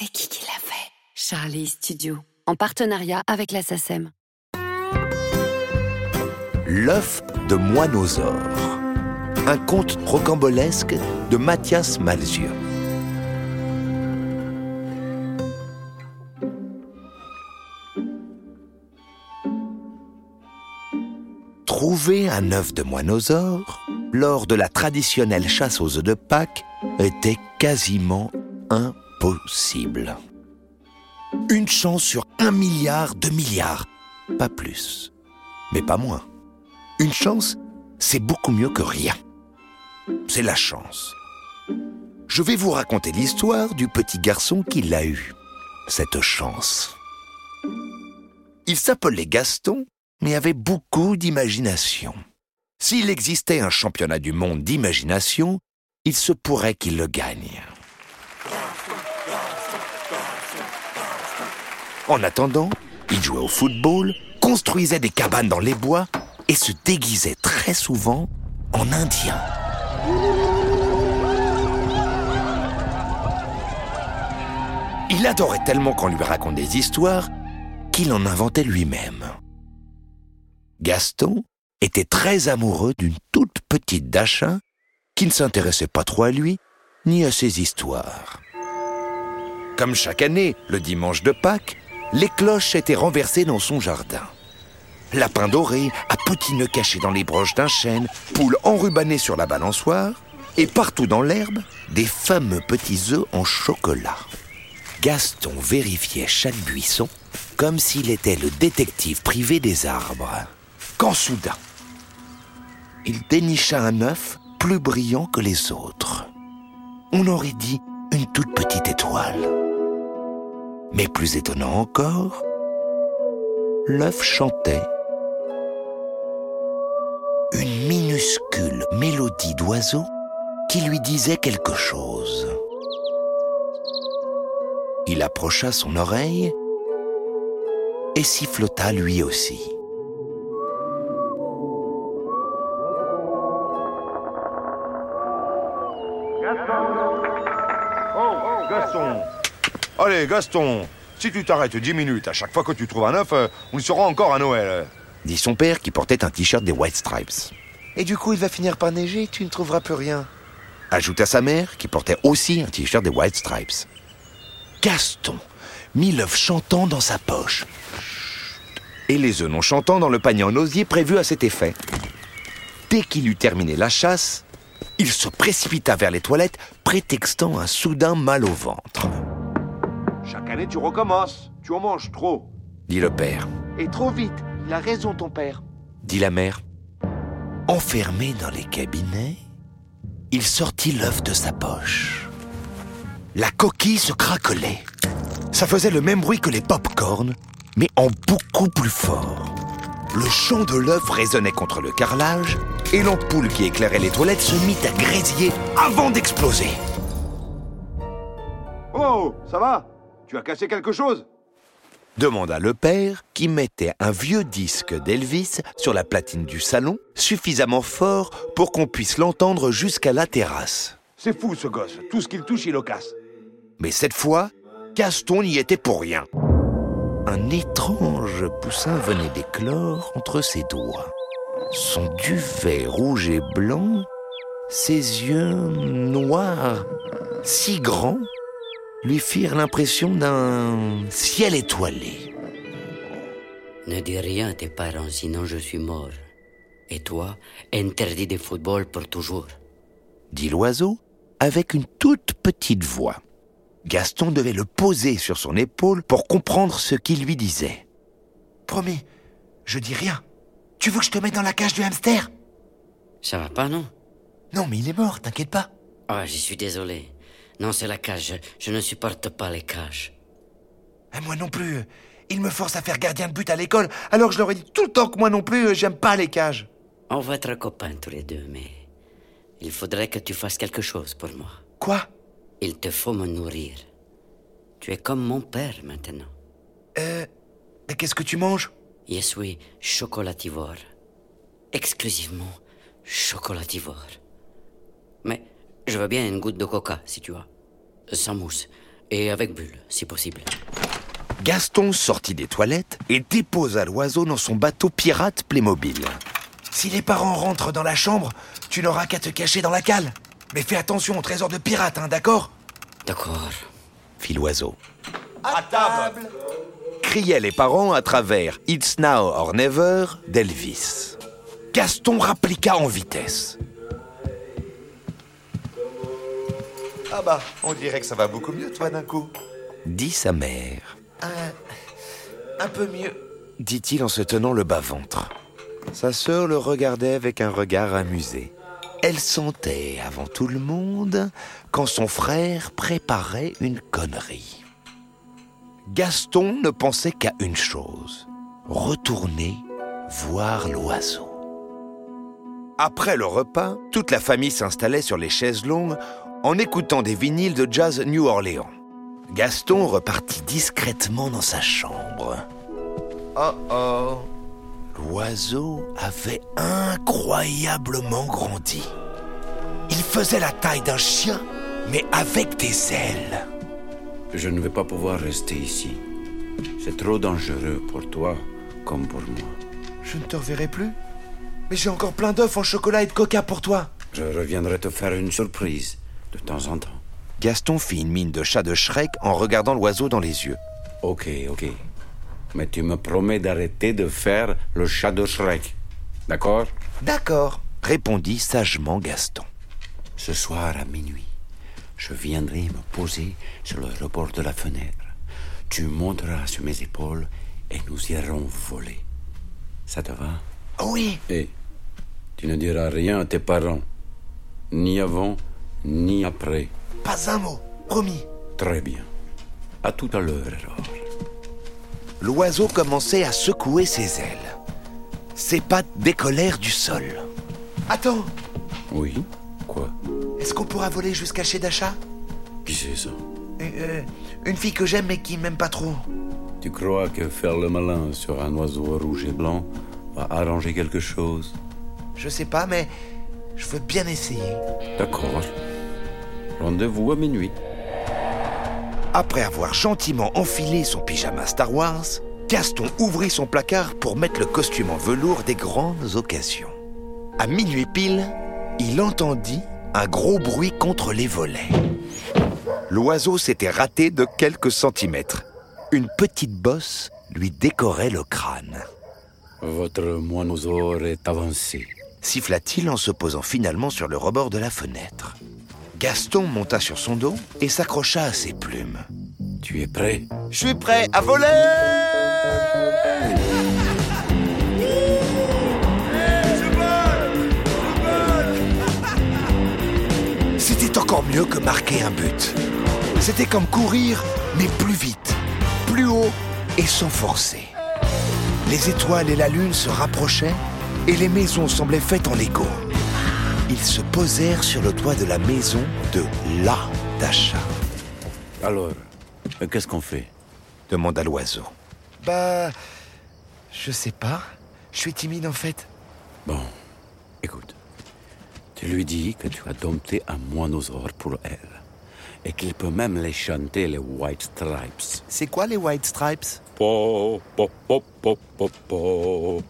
C'est qui qui l'a fait? Charlie Studio, en partenariat avec la SACEM. L'œuf de moineausaure. Un conte rocambolesque de Mathias Malzieu. Trouver un œuf de moineausaure lors de la traditionnelle chasse aux œufs de Pâques était quasiment impossible. Une chance sur un milliard de milliards, pas plus, mais pas moins. Une chance, c'est beaucoup mieux que rien. C'est la chance. Je vais vous raconter l'histoire du petit garçon qui l'a eu, cette chance. Il s'appelait Gaston, mais avait beaucoup d'imagination. S'il existait un championnat du monde d'imagination, il se pourrait qu'il le gagne. En attendant, il jouait au football, construisait des cabanes dans les bois et se déguisait très souvent en indien. Il adorait tellement qu'on lui raconte des histoires qu'il en inventait lui-même. Gaston était très amoureux d'une toute petite Dachin qui ne s'intéressait pas trop à lui ni à ses histoires. Comme chaque année, le dimanche de Pâques, les cloches étaient renversées dans son jardin. Lapin doré, à petits nœuds cachés dans les broches d'un chêne, poules enrubannées sur la balançoire, et partout dans l'herbe, des fameux petits œufs en chocolat. Gaston vérifiait chaque buisson comme s'il était le détective privé des arbres. Quand soudain, il dénicha un œuf plus brillant que les autres. On aurait dit une toute petite étoile. Mais plus étonnant encore, l'œuf chantait. Une minuscule mélodie d'oiseau qui lui disait quelque chose. Il approcha son oreille et sifflota lui aussi. Oh, Gaston Allez, Gaston Si tu t'arrêtes dix minutes à chaque fois que tu trouves un œuf, euh, on y sera encore à Noël. dit son père qui portait un t-shirt des White Stripes. Et du coup, il va finir par neiger, tu ne trouveras plus rien. Ajouta sa mère qui portait aussi un t-shirt des White Stripes. Gaston mit l'œuf chantant dans sa poche. Et les œufs non chantants dans le panier en osier prévu à cet effet. Dès qu'il eut terminé la chasse, il se précipita vers les toilettes, prétextant un soudain mal au ventre. Chaque année, tu recommences. Tu en manges trop. Dit le père. Et trop vite, il a raison ton père. Dit la mère. Enfermé dans les cabinets, il sortit l'œuf de sa poche. La coquille se craquelait. Ça faisait le même bruit que les pop-corns, mais en beaucoup plus fort. Le chant de l'œuf résonnait contre le carrelage et l'ampoule qui éclairait les toilettes se mit à grésiller avant d'exploser. Oh, ça va? Tu as cassé quelque chose? Demanda le père qui mettait un vieux disque d'Elvis sur la platine du salon, suffisamment fort pour qu'on puisse l'entendre jusqu'à la terrasse. C'est fou ce gosse. Tout ce qu'il touche, il le casse. Mais cette fois, Gaston n'y était pour rien. Un étrange poussin venait d'éclore entre ses doigts. Son duvet rouge et blanc, ses yeux noirs, si grands, lui firent l'impression d'un ciel étoilé. Ne dis rien à tes parents, sinon je suis mort. Et toi, interdit de football pour toujours. dit l'oiseau avec une toute petite voix. Gaston devait le poser sur son épaule pour comprendre ce qu'il lui disait. Promis, je dis rien. Tu veux que je te mette dans la cage du hamster? Ça va pas, non? Non, mais il est mort, t'inquiète pas. Ah, j'y suis désolé. Non, c'est la cage. Je, ne supporte pas les cages. Et moi non plus. Il me force à faire gardien de but à l'école, alors je leur ai dit tout le temps que moi non plus, j'aime pas les cages. On va être copains tous les deux, mais il faudrait que tu fasses quelque chose pour moi. Quoi? Il te faut me nourrir. Tu es comme mon père maintenant. Euh. Mais qu'est-ce que tu manges? Je suis chocolativore. Exclusivement chocolativore. Mais je veux bien une goutte de coca, si tu as. Sans mousse. Et avec Bulle, si possible. Gaston sortit des toilettes et déposa l'oiseau dans son bateau pirate Playmobil. Si les parents rentrent dans la chambre, tu n'auras qu'à te cacher dans la cale. Mais fais attention au trésor de pirate, hein, d'accord? D'accord. fit l'oiseau. À table Criaient les parents à travers It's Now or Never d'Elvis. Gaston rappliqua en vitesse. Ah bah, on dirait que ça va beaucoup mieux, toi, d'un coup. Dit sa mère, Un peu mieux. dit-il en se tenant le bas-ventre. Sa sœur le regardait avec un regard amusé. Elle sentait avant tout le monde quand son frère préparait une connerie. Gaston ne pensait qu'à une chose, retourner voir l'oiseau. Après le repas, toute la famille s'installait sur les chaises longues en écoutant des vinyles de jazz New Orleans. Gaston repartit discrètement dans sa chambre. Oh oh. L'oiseau avait incroyablement grandi. Il faisait la taille d'un chien, mais avec des ailes. Je ne vais pas pouvoir rester ici. C'est trop dangereux pour toi comme pour moi. Je ne te reverrai plus? Mais j'ai encore plein d'œufs en chocolat et de coca pour toi. Je reviendrai te faire une surprise de temps en temps. Gaston fit une mine de chat de Shrek en regardant l'oiseau dans les yeux. Ok, ok. Mais tu me promets d'arrêter de faire le chat de Shrek. D'accord? D'accord, répondit sagement Gaston. Ce soir à minuit, je viendrai me poser sur le rebord de la fenêtre. Tu monteras sur mes épaules et nous irons voler. Ça te va? Oui, Et tu ne diras rien à tes parents. Ni avant, ni après. pas un mot, promis. Très bien. À tout à l'heure alors. L'oiseau commençait à secouer ses ailes. Ses pattes décollèrent du sol. Attends, Oui Quoi? Est-ce qu'on pourra voler jusqu'à chez Dacha? Qui c'est ça? Euh, euh, Une fille que j'aime mais qui m'aime pas trop. Tu crois que faire le malin sur un oiseau rouge et blanc va arranger quelque chose? Je sais pas, mais je veux bien essayer. D'accord. Rendez-vous à minuit. Après avoir gentiment enfilé son pyjama Star Wars, Gaston ouvrit son placard pour mettre le costume en velours des grandes occasions. À minuit pile, il entendit un gros bruit contre les volets. L'oiseau s'était raté de quelques centimètres. Une petite bosse lui décorait le crâne. Votre moineausaure est avancé. Siffla-t-il en se posant finalement sur le rebord de la fenêtre. Gaston monta sur son dos et s'accrocha à ses plumes. Tu es prêt? Je suis prêt à voler C'était encore mieux que marquer un but. C'était comme courir, mais plus vite, plus haut et sans forcer. Les étoiles et la lune se rapprochaient et les maisons semblaient faites en Lego. Ils se posèrent sur le toit de la maison de la Dacha, Alors, euh, qu'est-ce qu'on fait? Demanda l'oiseau. Bah... Je sais pas. Je suis timide en fait. Bon, écoute. Tu lui dis que tu as dompté un moineausaure pour elle. Et qu'il peut même les chanter les White Stripes. C'est quoi les White Stripes? Po, po, po,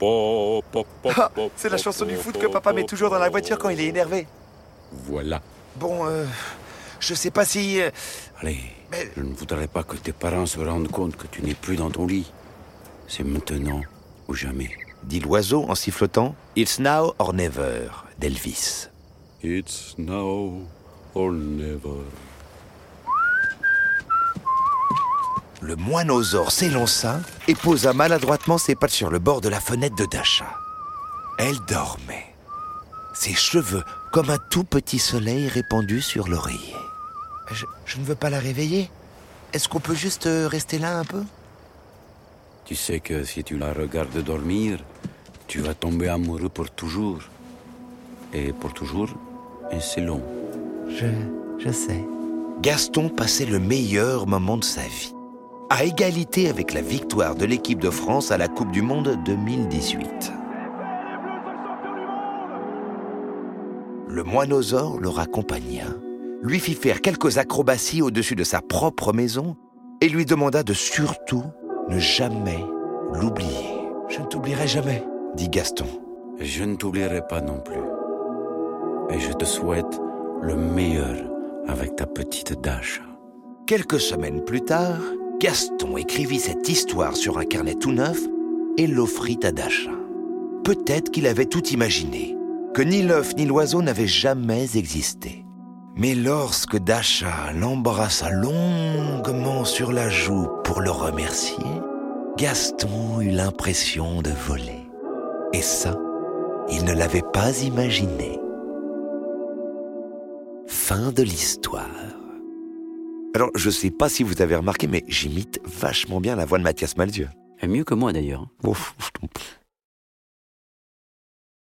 Ah, C'est la chanson du foot que papa met toujours dans la voiture quand il est énervé. Voilà. Bon, euh... Je sais pas si... euh, Allez, Mais- je ne voudrais pas que tes parents se rendent compte que tu n'es plus dans ton lit. C'est maintenant ou jamais. dit l'oiseau en sifflotant It's now or never d'Elvis. It's now or never. Le moineausaure s'élança et posa maladroitement ses pattes sur le bord de la fenêtre de Dasha. Elle dormait. Ses cheveux comme un tout petit soleil répandu sur l'oreiller. Je, je ne veux pas la réveiller. Est-ce qu'on peut juste euh, rester là un peu? Tu sais que si tu la regardes dormir, tu vas tomber amoureux pour toujours. Et pour toujours, et c'est long. Je... je sais. Gaston passait le meilleur moment de sa vie. À égalité avec la victoire de l'équipe de France à la Coupe du Monde 2018. Le moineausaure le raccompagna lui fit faire quelques acrobaties au-dessus de sa propre maison et lui demanda de surtout ne jamais l'oublier. Je ne t'oublierai jamais, dit Gaston. Je ne t'oublierai pas non plus. Et je te souhaite le meilleur avec ta petite Dasha. Quelques semaines plus tard, Gaston écrivit cette histoire sur un carnet tout neuf et l'offrit à Dasha. Peut-être qu'il avait tout imaginé, que ni l'œuf ni l'oiseau n'avaient jamais existé. Mais lorsque Dasha l'embrassa longuement sur la joue pour le remercier, Gaston eut l'impression de voler. Et ça, il ne l'avait pas imaginé. Fin de l'histoire. Alors, je sais pas si vous avez remarqué, mais j'imite vachement bien la voix de Mathias Malzieu. Et mieux que moi d'ailleurs. Je.